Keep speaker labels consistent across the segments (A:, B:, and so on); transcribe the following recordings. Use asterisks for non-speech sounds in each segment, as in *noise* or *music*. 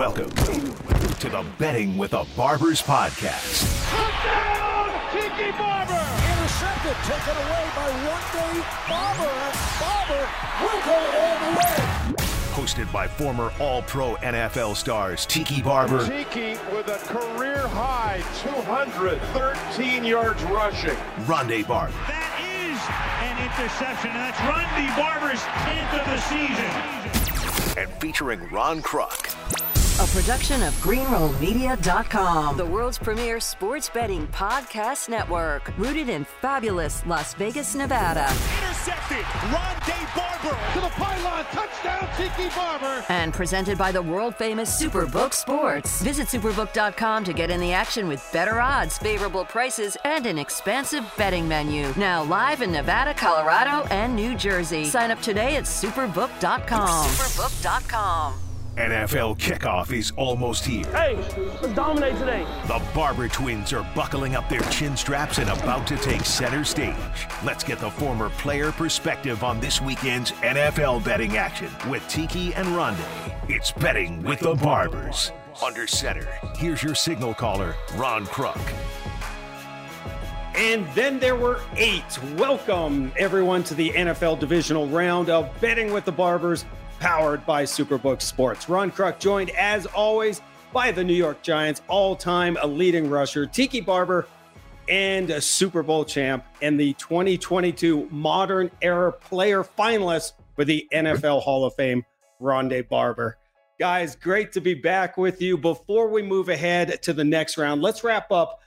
A: Welcome to the Betting with the Barbers podcast.
B: Touchdown, Tiki Barber!
C: Intercepted, taken away by Rondé Barber, Barber will go all the way.
A: Hosted by former All Pro NFL stars Tiki Barber.
B: Tiki with a career high 213 yards rushing.
A: Rondé Barber.
D: That is an interception, and that's Rondé Barber's 10th of the season.
A: And featuring Ron Kruk.
E: A production of GreenrollMedia.com, the world's premier sports betting podcast network, rooted in fabulous Las Vegas, Nevada.
B: Intercepted, Rondé Barber to the pylon, touchdown, Tiki Barber.
E: And presented by the world famous Superbook Sports. Visit Superbook.com to get in the action with better odds, favorable prices, and an expansive betting menu. Now live in Nevada, Colorado, and New Jersey. Sign up today at Superbook.com. Superbook.com.
A: NFL kickoff is almost here.
F: Hey, let's dominate today.
A: The Barber twins are buckling up their chin straps and about to take center stage. Let's get the former player perspective on this weekend's NFL betting action with Tiki and Rondé. It's betting with the Barbers. Under center, here's your signal caller, Ron Kruk.
G: And then there were eight. Welcome, everyone, to the NFL divisional round of Betting with the Barbers, powered by Superbook Sports. Ron Kruk joined, as always, by the New York Giants all time leading rusher, Tiki Barber, and a Super Bowl champ, and the 2022 Modern Era Player finalist for the NFL Hall of Fame, Rondé Barber. Guys, great to be back with you. Before we move ahead to the next round, let's wrap up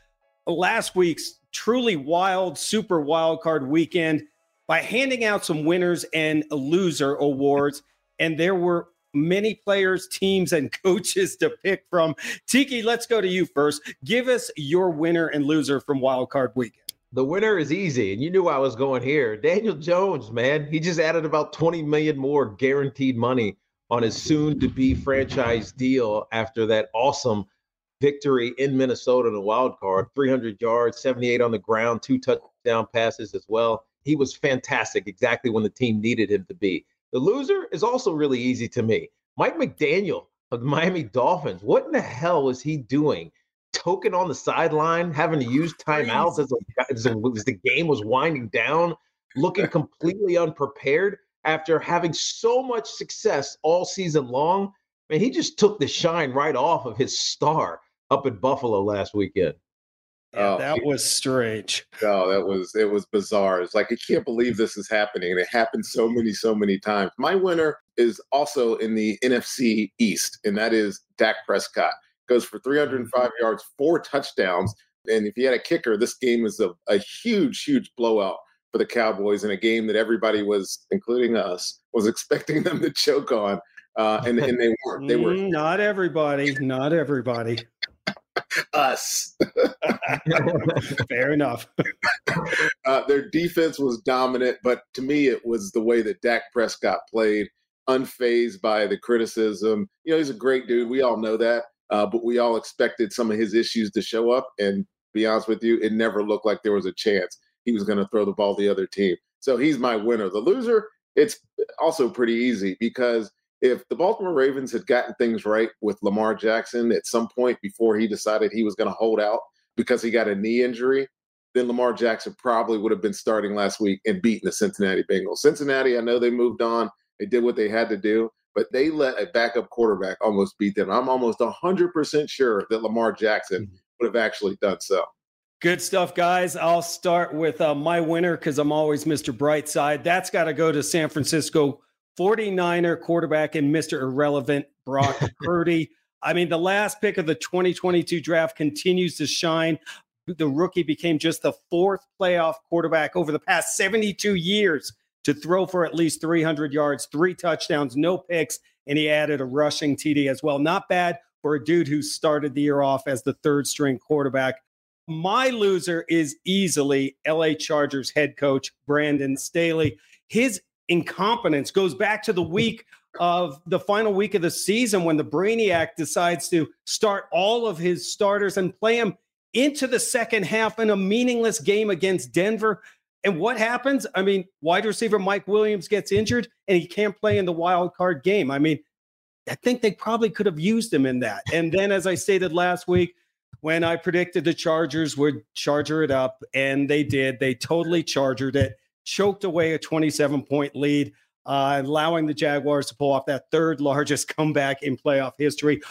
G: last week's truly wild, super wild card weekend by handing out some winners and loser awards. And there were many players, teams, and *laughs* coaches to pick from. Tiki, let's go to you first. Give us your winner and loser from wild card weekend.
H: The winner is easy, and you knew I was going here. Daniel Jones, man, he just added about 20 million more guaranteed money on his soon to be franchise deal after that awesome victory in Minnesota in the wild card 300 yards, 78 on the ground, two touchdown passes as well. He was fantastic, exactly when the team needed him to be. The loser is also really easy to me. Mike McDaniel of the Miami Dolphins. What in the hell was he doing? Token on the sideline, having to use *laughs* timeouts as, a, as, a, as the game was winding down, looking *laughs* completely unprepared after having so much success all season long. Man, he just took the shine right off of his star up in Buffalo last weekend.
G: Yeah, that was strange.
I: No, that was it was bizarre. It's like I can't believe this is happening, and it happened so many, so many times. My winner is also in the NFC East, and that is Dak Prescott. Goes for 305 yards, four touchdowns, and if you had a kicker, this game is a, a huge, huge blowout for the Cowboys in a game that everybody was, including us, was *laughs* expecting them to choke on, uh, and and they weren't. They were
G: not everybody, not everybody. *laughs*
I: us. *laughs*
G: Fair enough. *laughs*
I: uh, their defense was dominant, but to me, it was the way that Dak Prescott played, unfazed by the criticism. You know, he's a great dude. We all know that, uh, but we all expected some of his issues to show up. And be honest with you, it never looked like there was a chance he was going to throw the ball the other team. So he's my winner. The loser, it's also pretty easy because if the Baltimore Ravens had gotten things right with Lamar Jackson at some point before he decided he was going to hold out because he got a knee injury, then Lamar Jackson probably would have been starting last week and beating the Cincinnati Bengals. Cincinnati, I know they moved on, they did what they had to do, but they let a backup quarterback almost beat them. I'm almost 100% sure that Lamar Jackson
G: Mm-hmm.
I: would have actually done so.
G: Good stuff, guys. I'll start with uh, my winner because I'm always Mr. Brightside. That's got to go to San Francisco 49er quarterback and Mr. Irrelevant Brock *laughs* Purdy. I mean, the last pick of the 2022 draft continues to shine. The rookie became just the fourth playoff quarterback over the past 72 years to throw for at least 300 yards, three touchdowns, no picks, and he added a rushing TD as well. Not bad for a dude who started the year off as the third string quarterback. My loser is easily LA Chargers head coach Brandon Staley. His incompetence goes back to the week of the final week of the season when the Brainiac decides to start all of his starters and play them into the second half in a meaningless game against Denver. And what happens? I mean, wide receiver Mike Williams gets injured and he can't play in the wild card game. I mean, I think they probably could have used him in that. And then, as I stated last week, when I predicted the Chargers would charger it up, and they did, they totally chargered it, choked away a 27 point lead, uh, allowing the Jaguars to pull off that third largest *laughs* comeback in playoff history.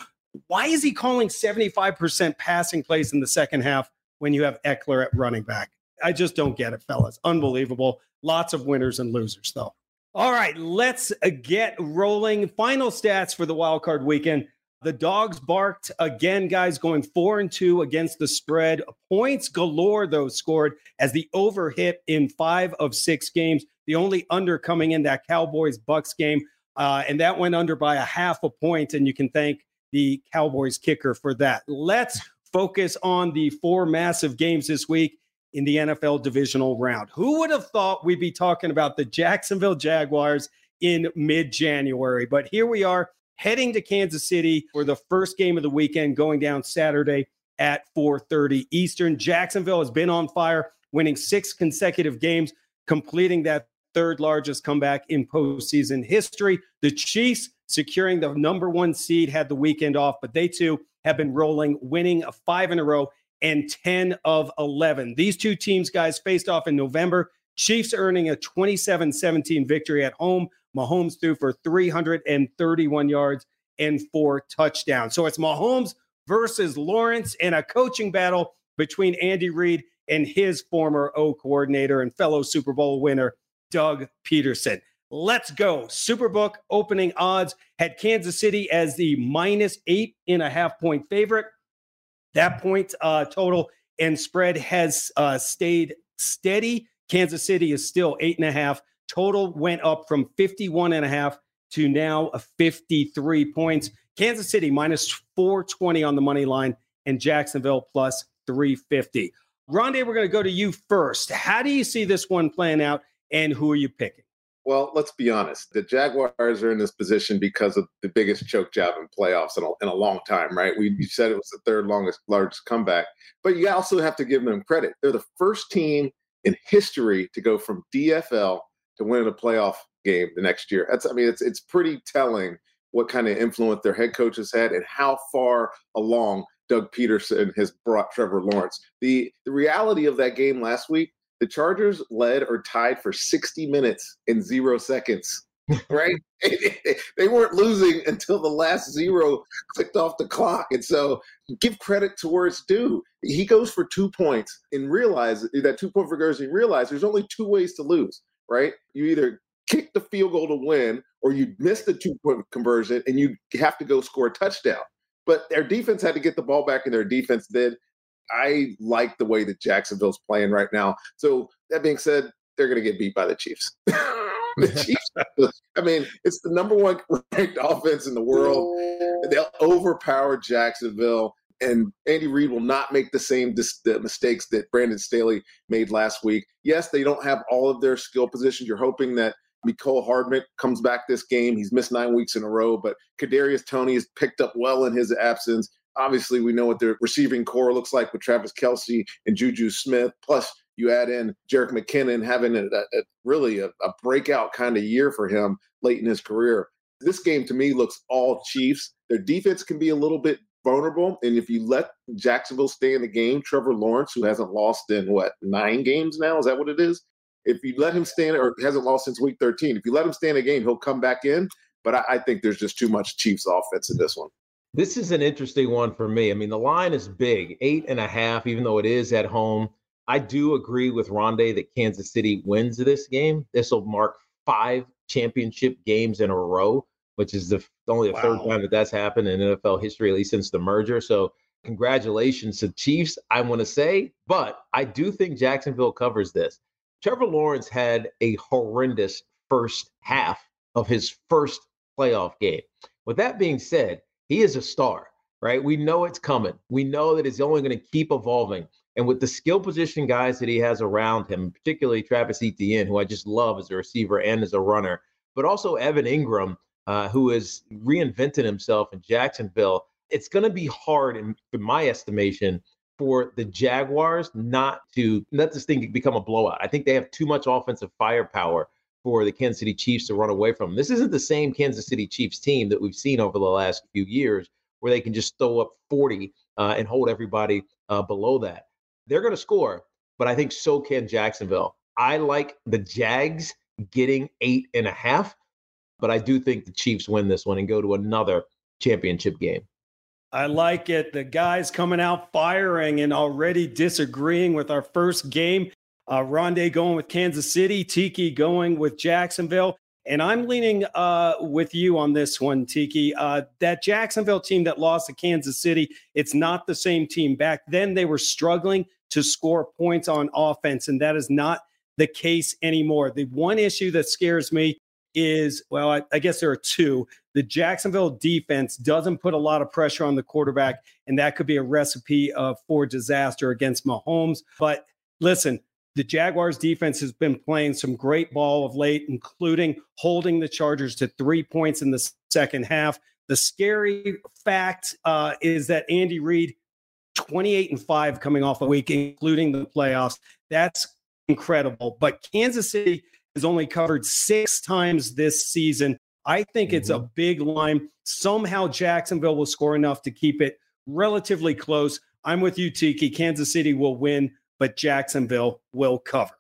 G: Why is he calling 75% passing plays in the second half when you have Ekeler at running back? I just don't get it, fellas. Unbelievable. Lots of winners and losers, though. All right, let's uh, get rolling. Final stats for the wild card weekend. The dogs barked again, guys, going four and two against the spread. Points galore, though, scored as the over hit in five of six games. The only under coming in that Cowboys Bucks game. Uh, and that went under by a half a point. And you can thank the Cowboys kicker for that. Let's focus on the four massive games this week in the NFL divisional round. Who would have thought we'd be talking about the Jacksonville Jaguars in mid January? But here we are heading to Kansas City for the first game of the weekend going down Saturday at 4:30 Eastern. Jacksonville has been on fire, winning six consecutive games, completing that third largest comeback in postseason history. The Chiefs securing the number one seed had the weekend off, but they too have been rolling, winning a five in a row and 10 of 11. These two teams, guys, faced off in November. Chiefs earning a 27 17 victory at home. Mahomes threw for 331 yards and four touchdowns. So it's Mahomes versus Lawrence in a coaching battle between Andy Reid and his former O coordinator and fellow Super Bowl winner, Doug Pederson. Let's go. Superbook opening odds had Kansas City as the minus eight and a half point favorite. That point uh, total and spread has uh, stayed steady. Kansas City is still eight and a half. Total went up from 51 and a half to now a 53 points. Kansas City minus 420 on the money line and Jacksonville plus 350. Rondé, we're going to go to you first. How do you see this one playing out and who are you picking?
I: Well, let's be honest. The Jaguars are in this position because of the biggest choke job in playoffs in a, in a long time, right? We said it was the third longest, largest comeback, but you also have to give them credit. They're the first team in history to go from DFL to winning a playoff game the next year. That's, I mean, it's it's pretty telling what kind of influence their head coach has had and how far along Doug Pederson has brought Trevor Lawrence. The the reality of that game last week the Chargers led or tied for 60 minutes in zero seconds. *laughs* right? *laughs* they weren't losing until the last zero clicked off the clock. And so give credit to where it's due. He goes for two points and realize that two point for conversion, realize there's only two ways to lose, right? You either kick the field goal to win or you miss the two point conversion and you have to go score a touchdown. But their defense had to get the ball back and their defense did. I like the way that Jacksonville's playing right now. So that being said, they're going to get beat by the Chiefs. *laughs* the *laughs* Chiefs. Uh, I mean, it's the number one *laughs* ranked offense in the world. They'll overpower Jacksonville, and Andy Reid will not make the same dis- the mistakes that Brandon Staley made last week. Yes, they don't have all of their skill positions. You're hoping that Mecole Hardman comes back this game. He's missed nine weeks in a row, but Kadarius Toney has picked up well in his absence. Obviously, we know what their receiving corps looks like with Travis Kelce and Juju Smith. Plus, you add in Jerick McKinnon having a, a really a, a breakout kind of year for him late in his career. This game to me looks all Chiefs. Their defense can be a little bit vulnerable. And if you let Jacksonville stay in the game, Trevor Lawrence, who hasn't lost in what, nine games now? Is that what it is? If you let him stand or hasn't lost since week 13, if you let him stay in the game, he'll come back in. But I, I think there's just too much Chiefs offense in this one.
H: This is an interesting one for me. I mean, the line is big, eight and a half, even though it is at home. I do agree with Rondé that Kansas City wins this game. This will mark five championship games in a row, which is the only the wow. third time that that's happened in NFL history, at least since the merger. So, congratulations to Chiefs, I want to say, but I do think Jacksonville covers this. Trevor Lawrence had a horrendous first half of his first playoff game. With that being said, he is a star, right? We know it's coming. We know that it's only going to keep evolving. And with the skill position guys that he has around him, particularly Travis Etienne, who I just love as a receiver and as a runner, but also Evan Engram, uh, who has reinvented himself in Jacksonville, it's going to be hard, in, in my estimation, for the Jaguars not to let this thing become a blowout. I think they have too much offensive firepower for the Kansas City Chiefs to run away from. This isn't the same Kansas City Chiefs team that we've seen over the last few years where they can just throw up 40 uh, and hold everybody uh, below that. They're going to score, but I think so can Jacksonville. I like the Jags getting eight and a half, but I do think the Chiefs win this one and go to another championship game.
G: I like it. The guys coming out firing and already disagreeing with our first game. Uh, Rondé going with Kansas City, Tiki going with Jacksonville. And I'm leaning uh, with you on this one, Tiki. Uh, that Jacksonville team that lost to Kansas City, it's not the same team. Back then, they were struggling to score points on offense, and that is not the case anymore. The one issue that scares me is well, I, I, guess there are two. The Jacksonville defense doesn't put a lot of pressure on the quarterback, and that could be a recipe uh, for disaster against Mahomes. But listen, the Jaguars defense has been playing some great ball of late, including holding the Chargers to three points in the second half. The scary fact uh, is that Andy Reid, 28 and 5 coming off a week, including the playoffs. That's incredible. But Kansas City has only covered six times this season. I think mm-hmm. it's a mm-hmm. big line. Somehow Jacksonville will score enough to keep it relatively close. I'm with you, Tiki. Kansas City will win but Jacksonville will cover.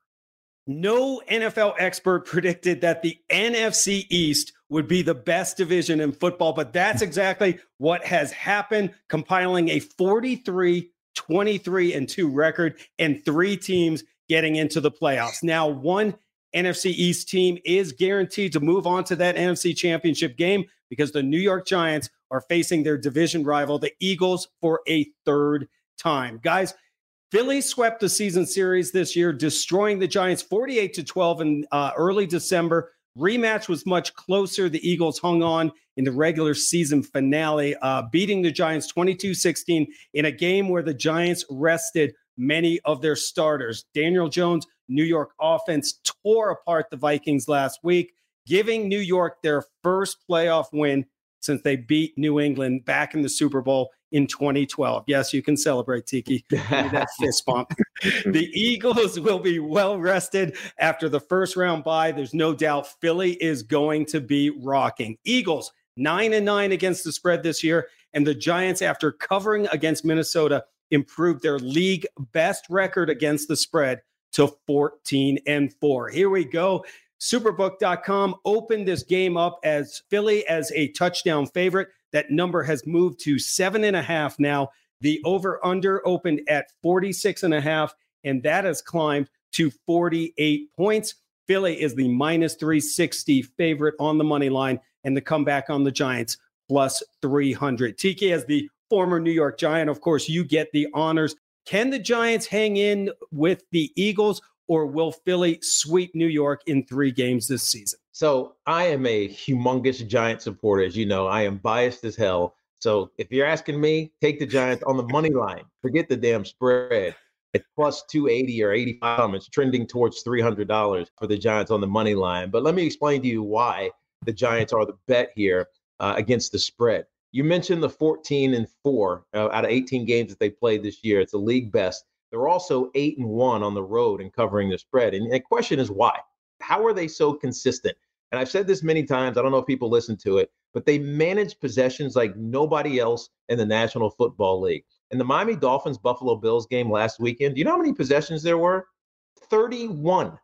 G: No NFL expert *laughs* predicted that the NFC East would be the best division in football, but that's *laughs* exactly what has happened, compiling a 43 23 and 2 record and three teams getting into the playoffs. Now, one NFC East team is guaranteed to move on to that NFC championship game because the New York Giants are facing their division rival, the Eagles, for a third time. Guys, Philly swept the season series this year, destroying the Giants 48 to 12 in uh, early December. Rematch was much closer. The Eagles hung on in the regular season finale, uh, beating the Giants 22 16 in a game where the Giants rested many of their starters. Daniel Jones' New York offense tore apart the Vikings last week, giving New York their first playoff win since they beat New England back in the Super Bowl in 2012. Yes, you can celebrate, Tiki. *laughs* that fist bump. the Eagles will be well rested after the first round bye. There's no doubt Philly is going to be rocking. Eagles, nine and nine against the spread this year. And the Giants, after covering against Minnesota, improved their league best record against the spread to 14 and 4. Here we go. Superbook.com opened this game up as Philly as a touchdown favorite. That number has moved to seven and a half now. The over under opened at 46 and a half, and that has climbed to 48 points. Philly is the minus 360 favorite on the money line, and the comeback on the Giants plus 300. Tiki, as the former New York Giant, of course, you get the honors. Can the Giants hang in with the Eagles, or will Philly sweep New York in three games this season?
H: So I am a humongous Giant supporter. As you know, I am biased as hell. So if you're asking me, take the Giants on the money line. Forget the damn spread. It's plus 280 or 85, it's trending towards $300 for the Giants on the money line. But let me explain to you why the Giants are the bet here uh, against the spread. You mentioned the 14 and 4 uh, out of 18 games that they played this year. It's a league best. They're also 8 and 1 on the road and covering the spread. And the question is why? How are they so consistent? And I've said this many times. I don't know if people listen to it, but they manage possessions like nobody else in the National Football League. In the Miami Dolphins Buffalo Bills game last weekend, do you know how many possessions there were? 31.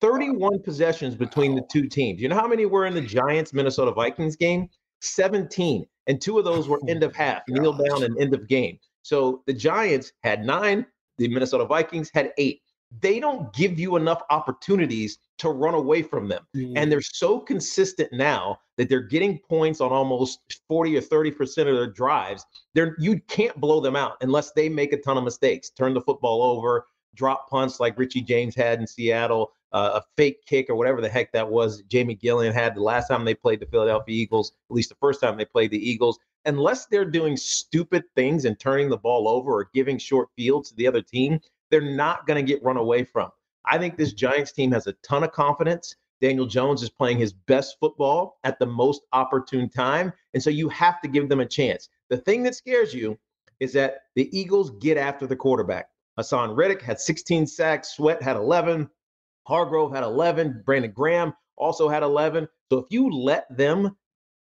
H: 31 possessions between the two teams. You know how many were in the Giants Minnesota Vikings game? 17. And two of those were end of half, kneel down and end of game. So the Giants had nine, the Minnesota Vikings had eight they don't give you enough opportunities to run away from them. Mm-hmm. And they're so consistent now that they're getting points on almost 40 or 30% of their drives. They're you can't blow them out unless they make a ton of mistakes, turn the football over, drop punts like Richie James had in Seattle, uh, a fake kick or whatever the heck that was Jamie Gillan had the last time they played the Philadelphia Eagles, at least the first time they played the Eagles. Unless they're doing stupid things and turning the ball over or giving short fields to the other team, they're not going to get run away from. I think this Giants team has a ton of confidence. Daniel Jones is playing his best football at the most opportune time. And so you have to give them a chance. The thing that scares you is that the Eagles get after the quarterback. Haason Reddick had 16 sacks, Sweat had 11, Hargrave had 11, Brandon Graham also had 11. So if you let them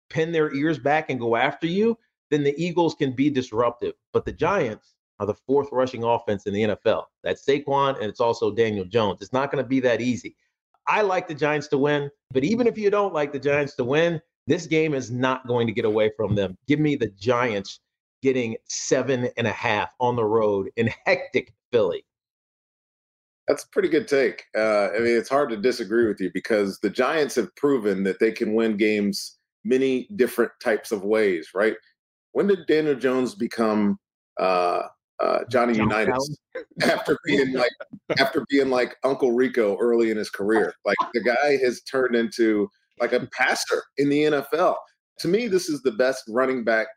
H: pin their ears back and go after you, then the Eagles can be disruptive. But the Giants are the fourth rushing offense in the NFL. That's Saquon and it's also Daniel Jones. It's not going to be that easy. I like the Giants to win, but even if you don't like the Giants to win, this game is not going to get away from them. Give me the Giants getting seven and a half on the road in hectic Philly.
I: That's a pretty good take. Uh, I mean, it's hard to disagree with you because the Giants have proven that they can win games many different types of ways, right? When did Daniel Jones become uh, uh, Johnny Unitas *laughs* after being like after being like Uncle Rico early in his career? Like the guy has turned into like a passer in the NFL. To me, this is the best running back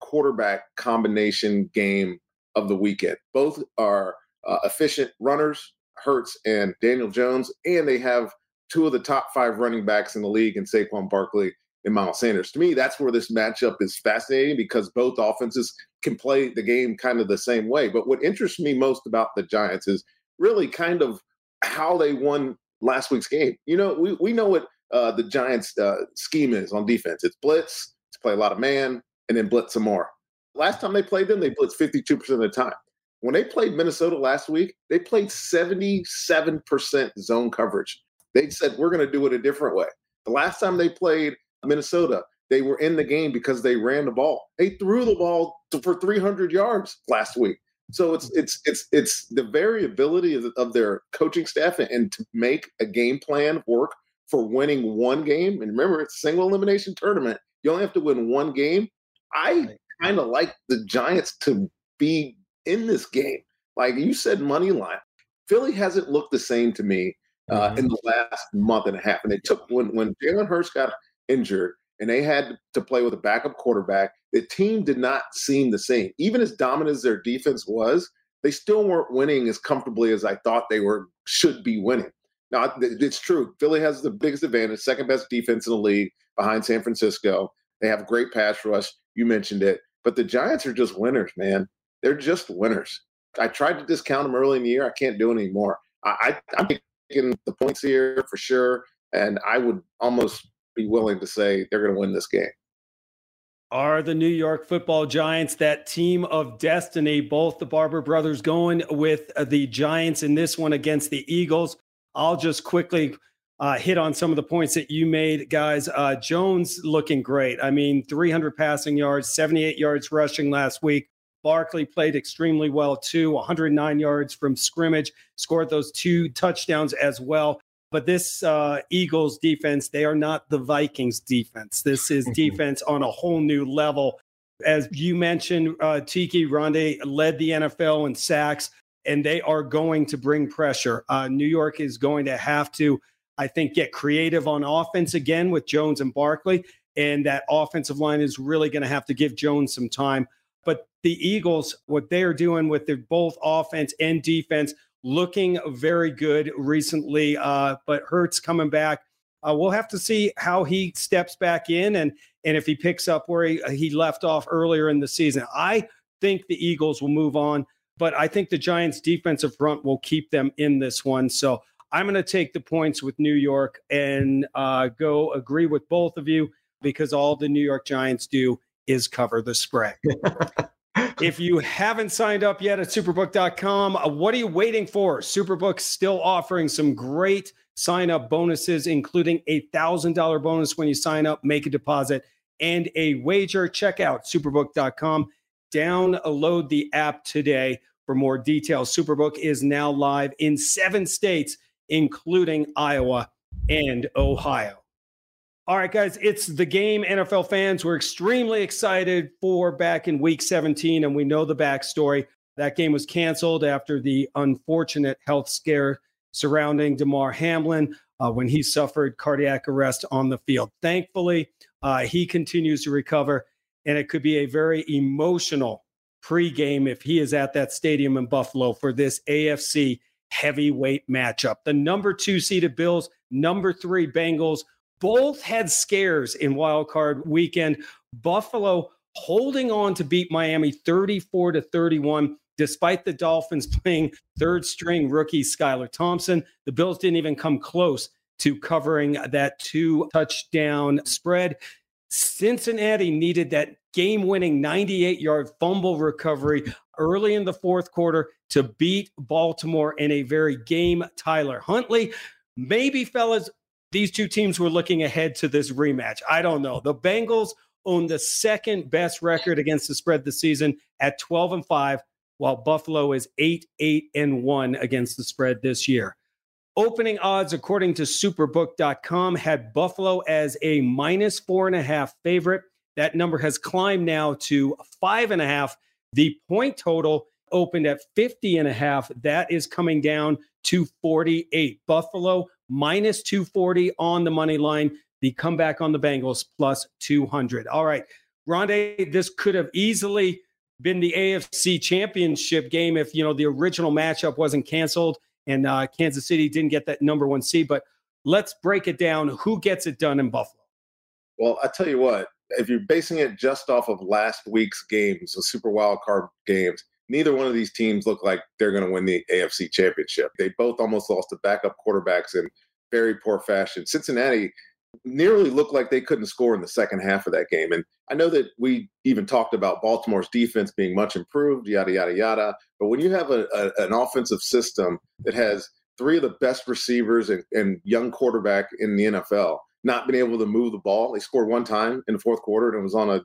I: quarterback combination game of the weekend. Both are uh, efficient runners, Hurts and Daniel Jones, and they have two of the top five running backs in the league in Saquon Barkley and Miles Sanders. To me, that's where this matchup is fascinating because both offenses can play the game kind of the same way. But what interests me most about the Giants is really kind of how they won last week's game. You know, we, we know what uh, the Giants' uh, scheme is on defense. It's blitz, to play a lot of man, and then blitz some more. Last time they played them, they blitzed 52% of the time. When they played Minnesota last week, they played 77% zone coverage. They said, we're going to do it a different way. The last time they played Minnesota, they were in the game because they ran the ball. They threw the ball to, for 300 yards last week. So it's it's it's it's the variability of, of their coaching staff and, and, to make a game plan work for winning one game. And remember, it's a single elimination tournament. You only have to win one game. I kind of like the Giants to be in this game. Like you said, money line. Philly hasn't looked the same to me uh, mm-hmm. in the last month and a half. And they took when when Jalen Hurts got injured and they had to play with a backup quarterback. The team did not seem the same. Even as dominant as their defense was, they still weren't winning as comfortably as I thought they were should be winning. Now it's true. Philly has the biggest advantage, second best defense in the league behind San Francisco. They have great pass rush. You mentioned it, but the Giants are just winners, man they're just winners. I tried to discount them early in the year. I can't do it anymore. I, I, am taking the points here for sure, and I would almost be willing to say they're going to win this game.
G: Are the New York Football Giants that team of destiny? Both the Barber brothers going with the Giants in this one against the Eagles. I'll just quickly uh, hit on some of the points that you made, guys. Uh, Jones looking great. I mean, 300 passing yards, 78 yards rushing last week. Barkley played extremely well too, 109 yards from scrimmage, scored those two touchdowns as well. But this uh, Eagles defense, they are not the Vikings defense. This is *laughs* defense on a whole new level. As you mentioned, uh, Tiki Ronde led the NFL in sacks, and they are going to bring pressure. Uh, New York is going to have to, I think, get creative on offense again with Jones and Barkley. And that offensive line is really going to have to give Jones some time the Eagles, what they're doing with their both offense and defense, looking very good recently. Uh, but Hurts coming back. Uh, we'll have to see how he steps back in and and if he picks up where he, he left off earlier in the season. I think the Eagles will move on, but I think the Giants' defensive front will keep them in this one. So I'm going to take the points with New York and uh, go agree with both of you because all the New York Giants do is cover the spread. *laughs* if you haven't signed up yet at superbook.com, uh, what are you waiting for? Superbook still offering some great sign up bonuses, including a $1,000 bonus when you sign up, make a deposit, and a wager. Check out superbook.com. Download the app today for more details. Superbook is now live in seven states, including Iowa and Ohio. All right, guys, it's the game. NFL fans, we're extremely excited for back in week 17, and we know the backstory. That game was canceled after the unfortunate health scare surrounding Damar Hamlin uh, when he suffered cardiac arrest on the field. Thankfully, uh, he continues to recover, and it could be a very emotional pregame if he is at that stadium in Buffalo for this AFC heavyweight matchup. The number two seeded Bills, number three Bengals both had scares in wild card weekend. Buffalo holding on to beat Miami 34 to 31 despite the Dolphins *laughs* playing third string rookie Skylar Thompson. The Bills didn't even come close to covering that two touchdown spread. Cincinnati needed that game winning 98 yard fumble recovery early in the fourth quarter to beat Baltimore in a very game Tyler Huntley. Maybe, fellas, these two teams were looking ahead to this rematch. I don't know. The Bengals own the second best record against the spread this season at 12 and 5, while Buffalo is 8 8 and 1 against the spread this year. Opening odds, according to superbook.com, had Buffalo as a minus four and a half favorite. That number has climbed now to five and a half. The point total opened at 50 and a half. That is coming down to 48. Buffalo minus 240 on the money line. The comeback on the Bengals plus 200. All right, Rondé, this could have easily been the AFC championship game if, you know, the original matchup wasn't canceled and uh, Kansas City didn't get that number one seed. But let's break it down. Who gets it done in Buffalo?
I: Well, I tell you what, if you're basing it just off of last week's games, the Super Wild Card games, neither one of these teams look like they're going to win the AFC championship. They both almost lost to backup quarterbacks in very poor fashion. Cincinnati nearly looked like they couldn't score in the second half of that game. And I know that we even talked about Baltimore's defense being much improved, yada, yada, yada. But when you have a, a an offensive system that has three of the best receivers and, and young quarterback in the NFL not been able to move the ball, they scored one time in the fourth quarter and it was on a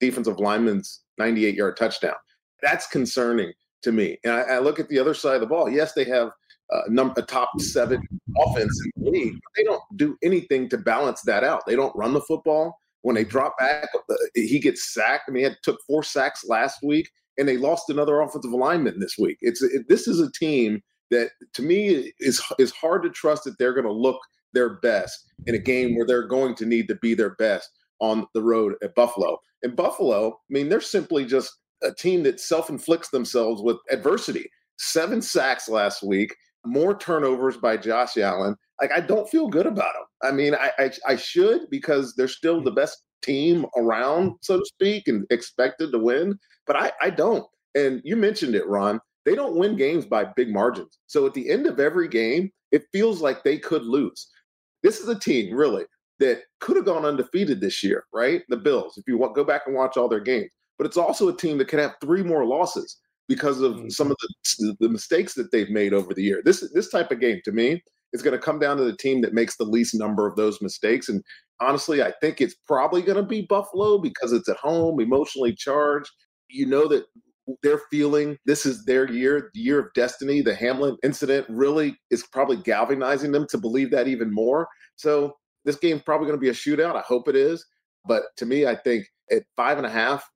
I: defensive lineman's 98 yard touchdown. That's concerning to me. And I, I look at the other side of the ball. Yes, they have uh, num- a top seven offense in the league. They don't do anything to balance that out. They don't run the football. When they drop back, uh, he gets sacked. I mean, he had, took four sacks last week, and they lost another offensive lineman this week. It's it, this is a team that, to me, is is hard to trust that they're going to look their best in a game where they're going to need to be their best on the road at Buffalo. In Buffalo, I mean, they're simply just a team that self inflicts themselves with adversity. Seven sacks last week more turnovers by Josh Allen. Like I don't feel good about them. I mean, I, I, I should because they're still the best team around, so to speak, and expected to win. But I, I don't. And you mentioned it, Ron. They don't win games by big margins. So at the end of every game, it feels like they could lose. This is a team really that could have gone undefeated this year, right? The Bills. If you go back and watch all their games, but it's also a team that can have three more losses because of mm-hmm. some of the, the mistakes that they've made over the year. This this type of game to me is going to come down to the team that makes the least number of those mistakes. And honestly, I think it's probably going to be Buffalo because it's at home, emotionally charged. You know that they're feeling this is their year, the year of destiny. The Hamlin incident really is probably galvanizing them to believe that even more. So this game's probably going to be a shootout. I hope it is. But to me, I think at five and a half,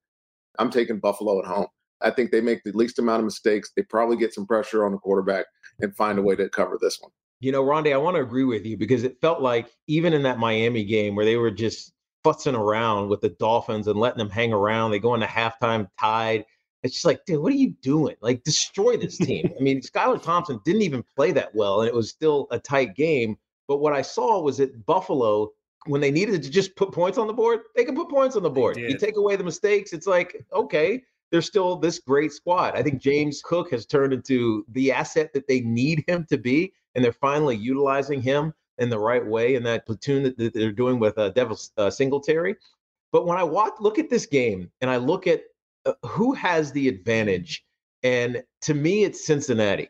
I: I'm taking Buffalo at home. I think they make the least amount of mistakes. They probably get some pressure on the quarterback and find a way to cover this one.
H: You know, Rondé, I want to agree with you because it felt like even in that Miami game where they were just fussing around with the Dolphins and letting them hang around, they go into halftime tied. It's just like, dude, what are you doing? Like, destroy this *laughs* team. I mean, Skylar Thompson didn't even play that well, and it was still a tight game. But what I saw was that Buffalo, when they needed to just put points on the board, they can put points on the board. You take away the mistakes, it's like, okay, they're still this great squad. I think James Cook has turned into the asset that they need him to be, and they're finally utilizing him in the right way in that platoon that, that they're doing with uh, Devin uh, Singletary. But when I watch, look at this game and I look at uh, who has the advantage, and to me, it's Cincinnati.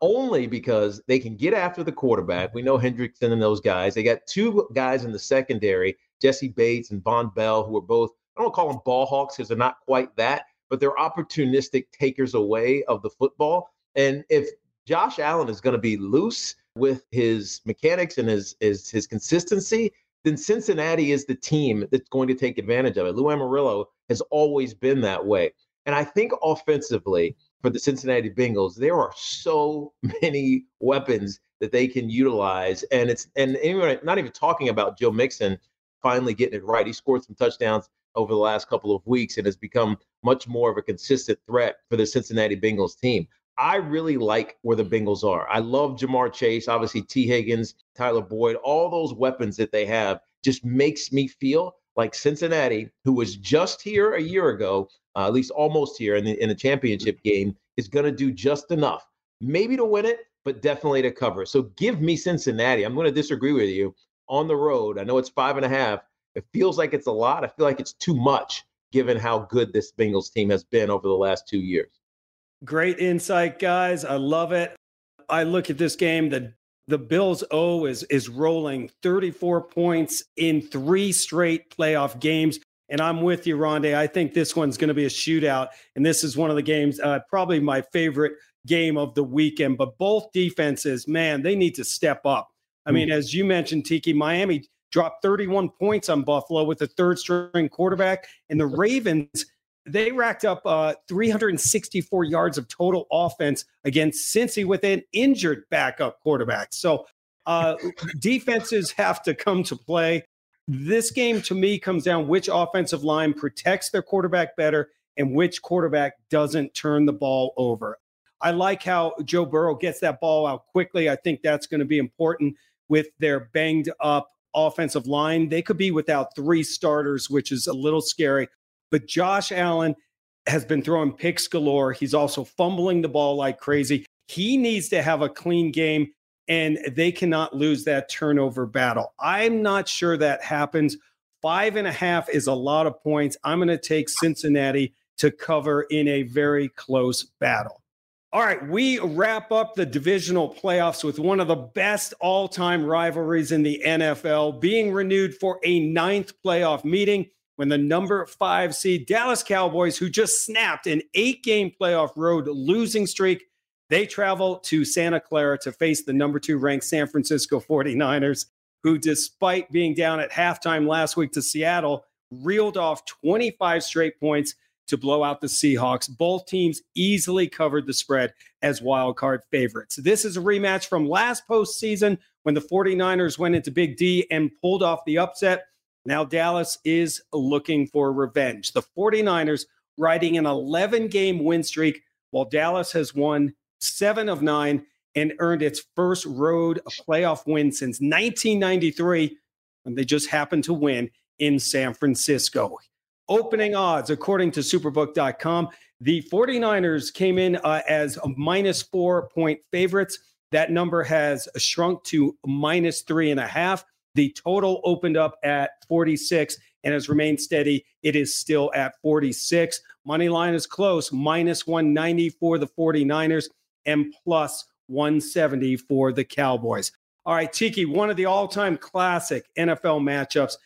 H: Only because they can get after the quarterback. We know Hendrickson and those guys. They got two guys in the secondary, Jessie Bates and Vonn Bell, who are both, I don't call them ball hawks because they're not quite that, but they're opportunistic takers away of the football. And if Josh Allen is going to be loose with his mechanics and his, his his consistency, then Cincinnati is the team that's going to take advantage of it. Lou Anarumo has always been that way. And I think offensively for the Cincinnati Bengals, there are so many weapons that they can utilize. And it's and anyway, not even talking about Joe Mixon finally getting it right. He scored some touchdowns over the last couple of weeks and has become much more of a consistent threat for the Cincinnati Bengals team. I really like where the Bengals are. I love Ja'Marr Chase, obviously Tee Higgins, Tyler Boyd, all those weapons that they have just makes me feel like Cincinnati, who was just here a year ago, uh, at least almost here in the in the championship game, is going to do just enough, maybe to win it, but definitely to cover. So give me Cincinnati. I'm going to disagree with you on the road. I know it's five and a half. It feels like it's a lot. I feel like it's too much given how good this Bengals team has been over the last two years.
G: Great insight, guys. I love it. I look at this game. The the Bills O is is rolling 34 points in three straight playoff games. And I'm with you, Rondé. I think this one's going to be a shootout. And this is one of the games, uh, probably my favorite game of the weekend. But both defenses, man, they need to step up. I mean, as you mentioned, Tiki, Miami dropped 31 points on Buffalo with a third string quarterback. And the Ravens, they racked up uh, 364 yards of total offense against Cincy with an injured backup quarterback. So uh, defenses have to come to play. This game to me comes down which offensive line protects their quarterback better and which quarterback doesn't turn the ball over. I like how Joe Burrow gets that ball out quickly. I think that's going to be important with their banged up offensive line. They could be without three starters, which is a little scary. But Josh Allen has been throwing picks galore. He's also fumbling the ball like crazy. He needs to have a clean game, and they cannot lose that turnover battle. I'm not sure that happens. Five and a half is a lot of points. I'm going to take Cincinnati to cover in a very close battle. All right, we wrap up the divisional playoffs with one of the best all time rivalries in the NFL being renewed for a ninth playoff meeting when the number five seed Dallas Cowboys, who just snapped an eight game playoff road losing streak, they travel to Santa Clara to face the number two ranked San Francisco 49ers, who, despite being down at halftime last week to Seattle, reeled off 25 straight points to blow out the Seahawks. Both teams easily covered the spread as wild card favorites. This is a rematch from last postseason when the 49ers went into Big D and pulled off the upset. Now Dallas is looking for revenge. The 49ers riding an 11 game win streak while Dallas has won seven of nine and earned its first road playoff win since 1993 And they just happened to win in San Francisco opening odds, according to superbook.com. The 49ers came in uh, as minus four point favorites. That number has shrunk to minus three and a half. The total opened up at 46 and has remained steady. It is still at 46. Money line is close, minus 190 for the 49ers and plus 170 for the Cowboys. All right, Tiki, one of the all time classic NFL matchups.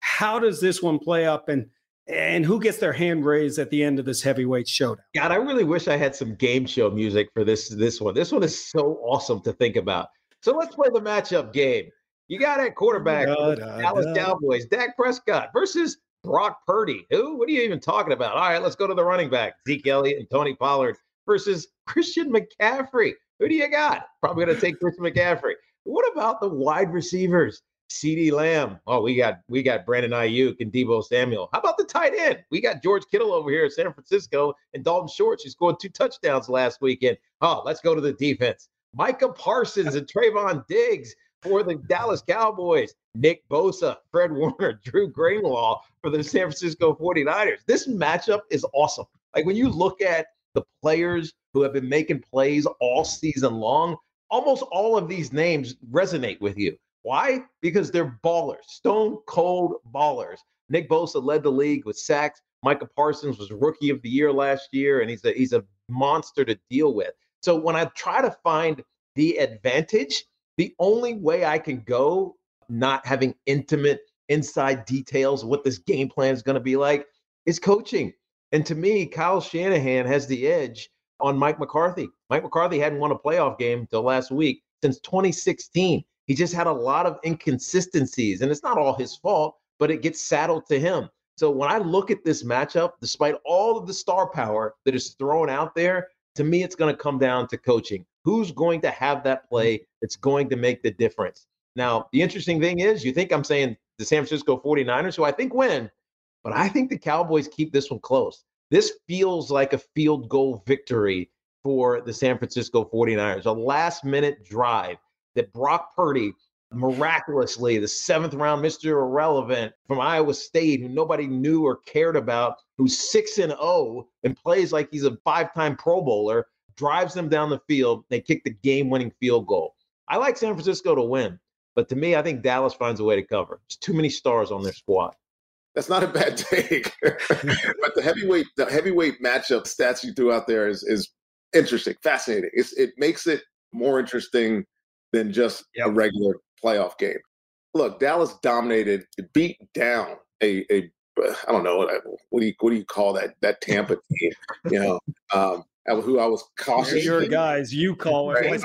G: How does this one play up? And and who gets their hand raised at the end of this heavyweight showdown?
H: God, I really wish I had some game show music for this this one. This one is so awesome to think about. So let's play the matchup game. You got at quarterback, da, da, Dallas da. Cowboys, Dak Prescott versus Brock Purdy. Who? What are you even talking about? All right, let's go to the running back, Zeke Elliott and Tony Pollard versus Christian McCaffrey. Who do you got? Probably going to take Christian McCaffrey. What about the wide receivers? CeeDee Lamb. Oh, we got we got Brandon Aiyuk and Deebo Samuel. How about the tight end? We got George Kittle over here in San Francisco and Dalton Schultz. He scored two touchdowns last weekend. Oh, let's go to the defense. Micah Parsons and Trevon Diggs for the Dallas Cowboys. Nick Bosa, Fred Warner, *laughs* Dre Greenlaw for the San Francisco 49ers. This matchup is awesome. Like when you look at the players who have been making plays all season long, almost all of these names resonate with you. Why? Because they're ballers, stone cold ballers. Nick Bosa led the league with sacks. Micah Parsons was rookie of the year last year, and he's a he's a monster to deal with. So when I try to find the advantage, the only way I can go, not having intimate inside details what this game plan is going to be like, is coaching. And to me, Kyle Shanahan has the edge on Mike McCarthy. Mike McCarthy hadn't won a playoff game until last week since 2016. He just had a lot of inconsistencies, and it's not all his fault, but it gets saddled to him. So when I look at this matchup, despite all of the star power that is thrown out there, to me, it's going to come down to coaching. Who's going to have that mm-hmm. play that's going to make the difference? Now, the interesting thing is, you think I'm saying the San Francisco 49ers, who I think win, but I think the Cowboys keep this one close. This feels like a field goal victory for the San Francisco 49ers, a last minute drive that Brock Purdy, miraculously, the seventh round Mr. Irrelevant from Iowa State, who nobody knew or cared about, who's 6 and 0 and plays like he's a five time Pro Bowler, drives them down the field. They kick the game-winning field goal. I like San Francisco to win, but to me, I think Dallas finds a way to cover. There's too many stars on their squad.
I: That's not a bad *laughs* take, but the heavyweight the heavyweight matchup stats you threw out there is is interesting, fascinating. It's, it makes it more interesting than just yep. a regular playoff game. Look, Dallas dominated, beat down a, a I don't know what do you what do you call that that Tampa team? You know, um, who I was cautious.
G: Your guys, you call it right.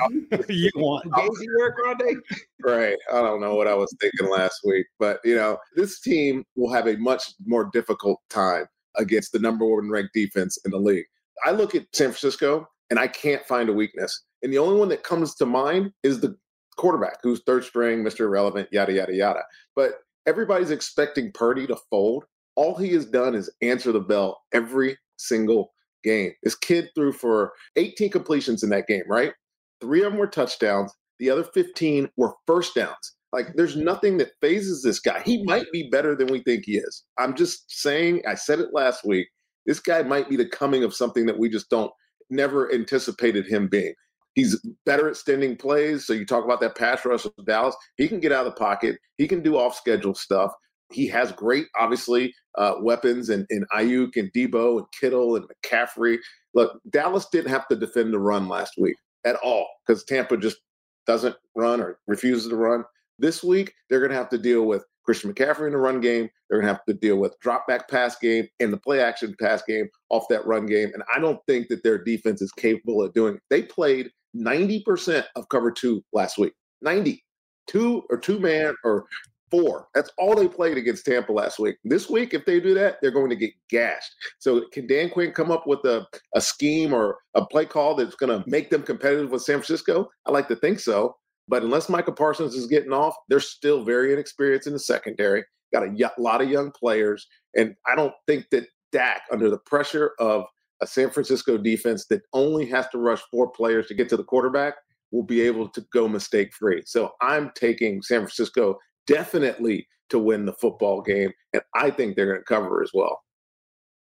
G: you want.
H: Daisy work Grande? *laughs*
I: Right. I don't know what I was thinking last week, but you know, this team will have a much more difficult time against the number one ranked defense in the league. I look at San Francisco and I can't find a weakness. And the only one that comes to mind is the quarterback who's third string, Mr. Irrelevant, yada, yada, yada. But everybody's expecting Purdy to fold. All he has done is answer the bell every single game. This kid threw for 18 completions in that game, right? Three of them were touchdowns. The other 15 were first downs. Like, there's nothing that phases this guy. He might be better than we think he is. I'm just saying, I said it last week. This guy might be the coming of something that we just don't never anticipated him being. He's better at extending plays. So you talk about that pass rush of Dallas. He can get out of the pocket. He can do off schedule stuff. He has great, obviously, uh, weapons and in, Aiyuk and Deebo and Kittle and McCaffrey. Look, Dallas didn't have to defend the run last week at all because Tampa just doesn't run or refuses to run. This week, they're going to have to deal with Christian McCaffrey in the run game. They're going to have to deal with drop back pass game and the play action pass game off that run game. And I don't think that their defense is capable of doing it. They played 90% of cover two last week. 90. Two or two man or four. That's all they played against Tampa last week. This week, if they do that, they're going to get gashed. So can Dan Quinn come up with a, a scheme or a play call that's going to make them competitive with San Francisco? I like to think so. But unless Micah Parsons is getting off, they're still very inexperienced in the secondary. Got a lot of young players. And I don't think that Dak, under the pressure of a San Francisco defense that only has to rush four players to get to the quarterback, will be able to go mistake free. So I'm taking San Francisco definitely to win the football game. And I think they're going to cover as well.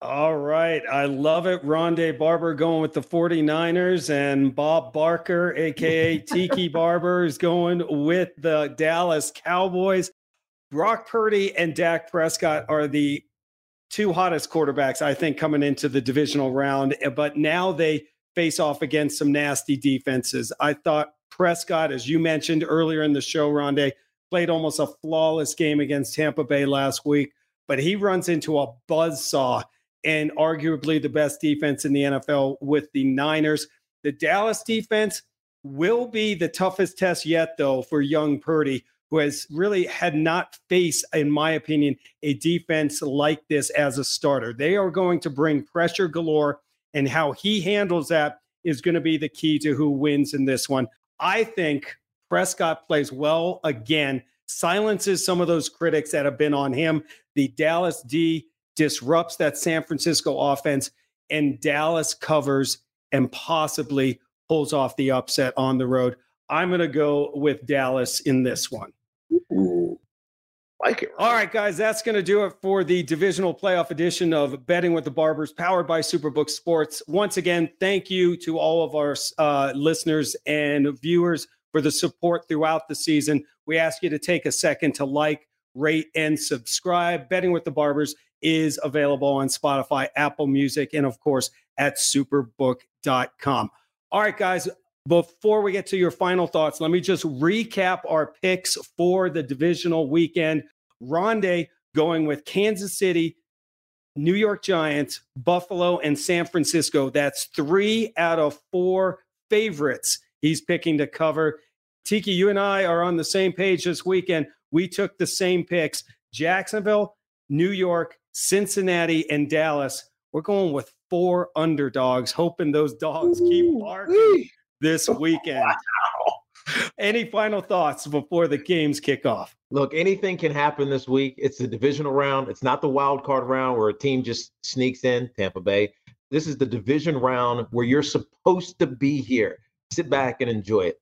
G: All right. I love it. Rondé Barber going with the 49ers and Bob Barker, aka *laughs* Tiki Barber, is going with the Dallas Cowboys. Brock Purdy and Dak Prescott are the two hottest quarterbacks, I think, coming into the divisional round. Eh, but now they face off against some nasty defenses. I thought Prescott, as you mentioned earlier in the show, Rondé, played almost a flawless game against Tampa Bay last week, but he runs into a buzz saw and arguably the best defense in the NFL with the Niners. The Dallas defense will be the toughest test yet, though, for young Purdy, who has really had not faced, in my opinion, a defense like this as a starter. They are going to bring pressure galore, and how he handles that is going to be the key to who wins in this one. I think Prescott plays well again, silences some of those critics that have been on him. The Dallas D disrupts that San Francisco offense, and Dallas covers and possibly pulls off the upset on the road. I'm going to go with Dallas in this one.
I: Ooh, like it.
G: All right, guys, that's going to do it for the divisional playoff edition of Betting with the Barbers, powered by Superbook Sports. Once again, thank you to all of our uh, listeners and viewers for the support throughout the season. We ask you to take a second to like, rate, and subscribe. Betting with the Barbers is available on Spotify, Apple Music, and of course at superbook.com. All right, guys, before we get to your final thoughts, let me just recap our picks for the divisional weekend. Rondé going with Kansas City, New York Giants, Buffalo, and San Francisco. That's three out of four favorites he's picking to cover. Tiki, you and I are on the same page this weekend. We took the same picks Jacksonville, New York, Cincinnati, and Dallas. We're going with four underdogs, hoping those dogs keep barking this weekend. Wow. *laughs* Any final thoughts before the games kick off?
H: Look, anything can happen this week. It's the divisional round. It's not the wild card round where a team just sneaks in, Tampa Bay. This is the division round where you're supposed to be here. Sit back and enjoy it.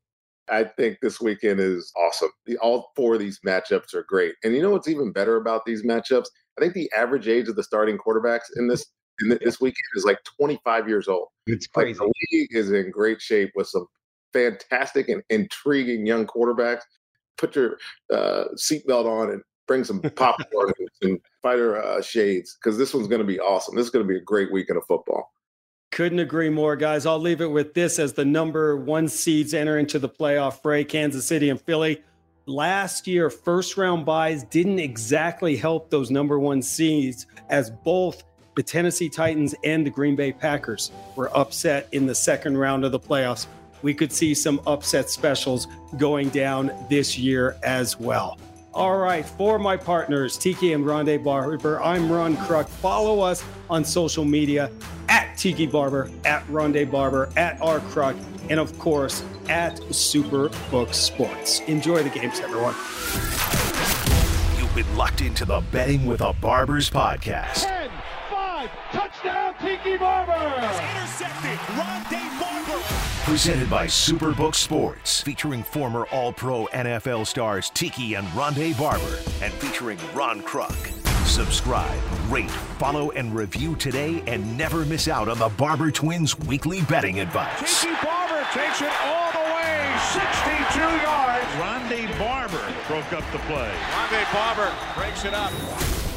I: I think this weekend is awesome. The, All four of these matchups are great. And you know what's even better about these matchups? I think the average age of the starting quarterbacks in this And this weekend is like 25 years old.
H: It's crazy.
I: Like the league is in great shape with some fantastic and intriguing young quarterbacks. Put your uh, seatbelt on and bring some *laughs* popcorn and fighter uh, shades because this one's going to be awesome. This is going to be a great weekend of football.
G: Couldn't agree more, guys. I'll leave it with this as the number one seeds enter into the playoff fray Kansas City and Philly. Last year, first round buys didn't exactly help those number one seeds as both the Tennessee Titans and the Green Bay Packers were upset in the second round of the playoffs. We could see some upset specials going down this year as well. All right, for my partners, Tiki and Rondé Barber, I'm Ron Kruck. Follow us on social media at Tiki Barber, at Rondé Barber, at R Kruk, and of course at Superbook Sports. Enjoy the games, everyone.
A: You've been locked into the Betting with a Barbers podcast.
B: 10, 5, touchdown, Tiki Barber!
C: Intercepted, Rondé Barber.
A: Presented by Superbook Sports, featuring former All Pro NFL stars Tiki and Rondé Barber, and featuring Ron Kruck. Subscribe, rate, follow, and review today, and never miss out on the Barber Twins weekly betting advice.
B: Tiki Barber takes it all the way, 62 yards.
D: Rondé Barber broke up the play.
B: Rondé Barber breaks it up.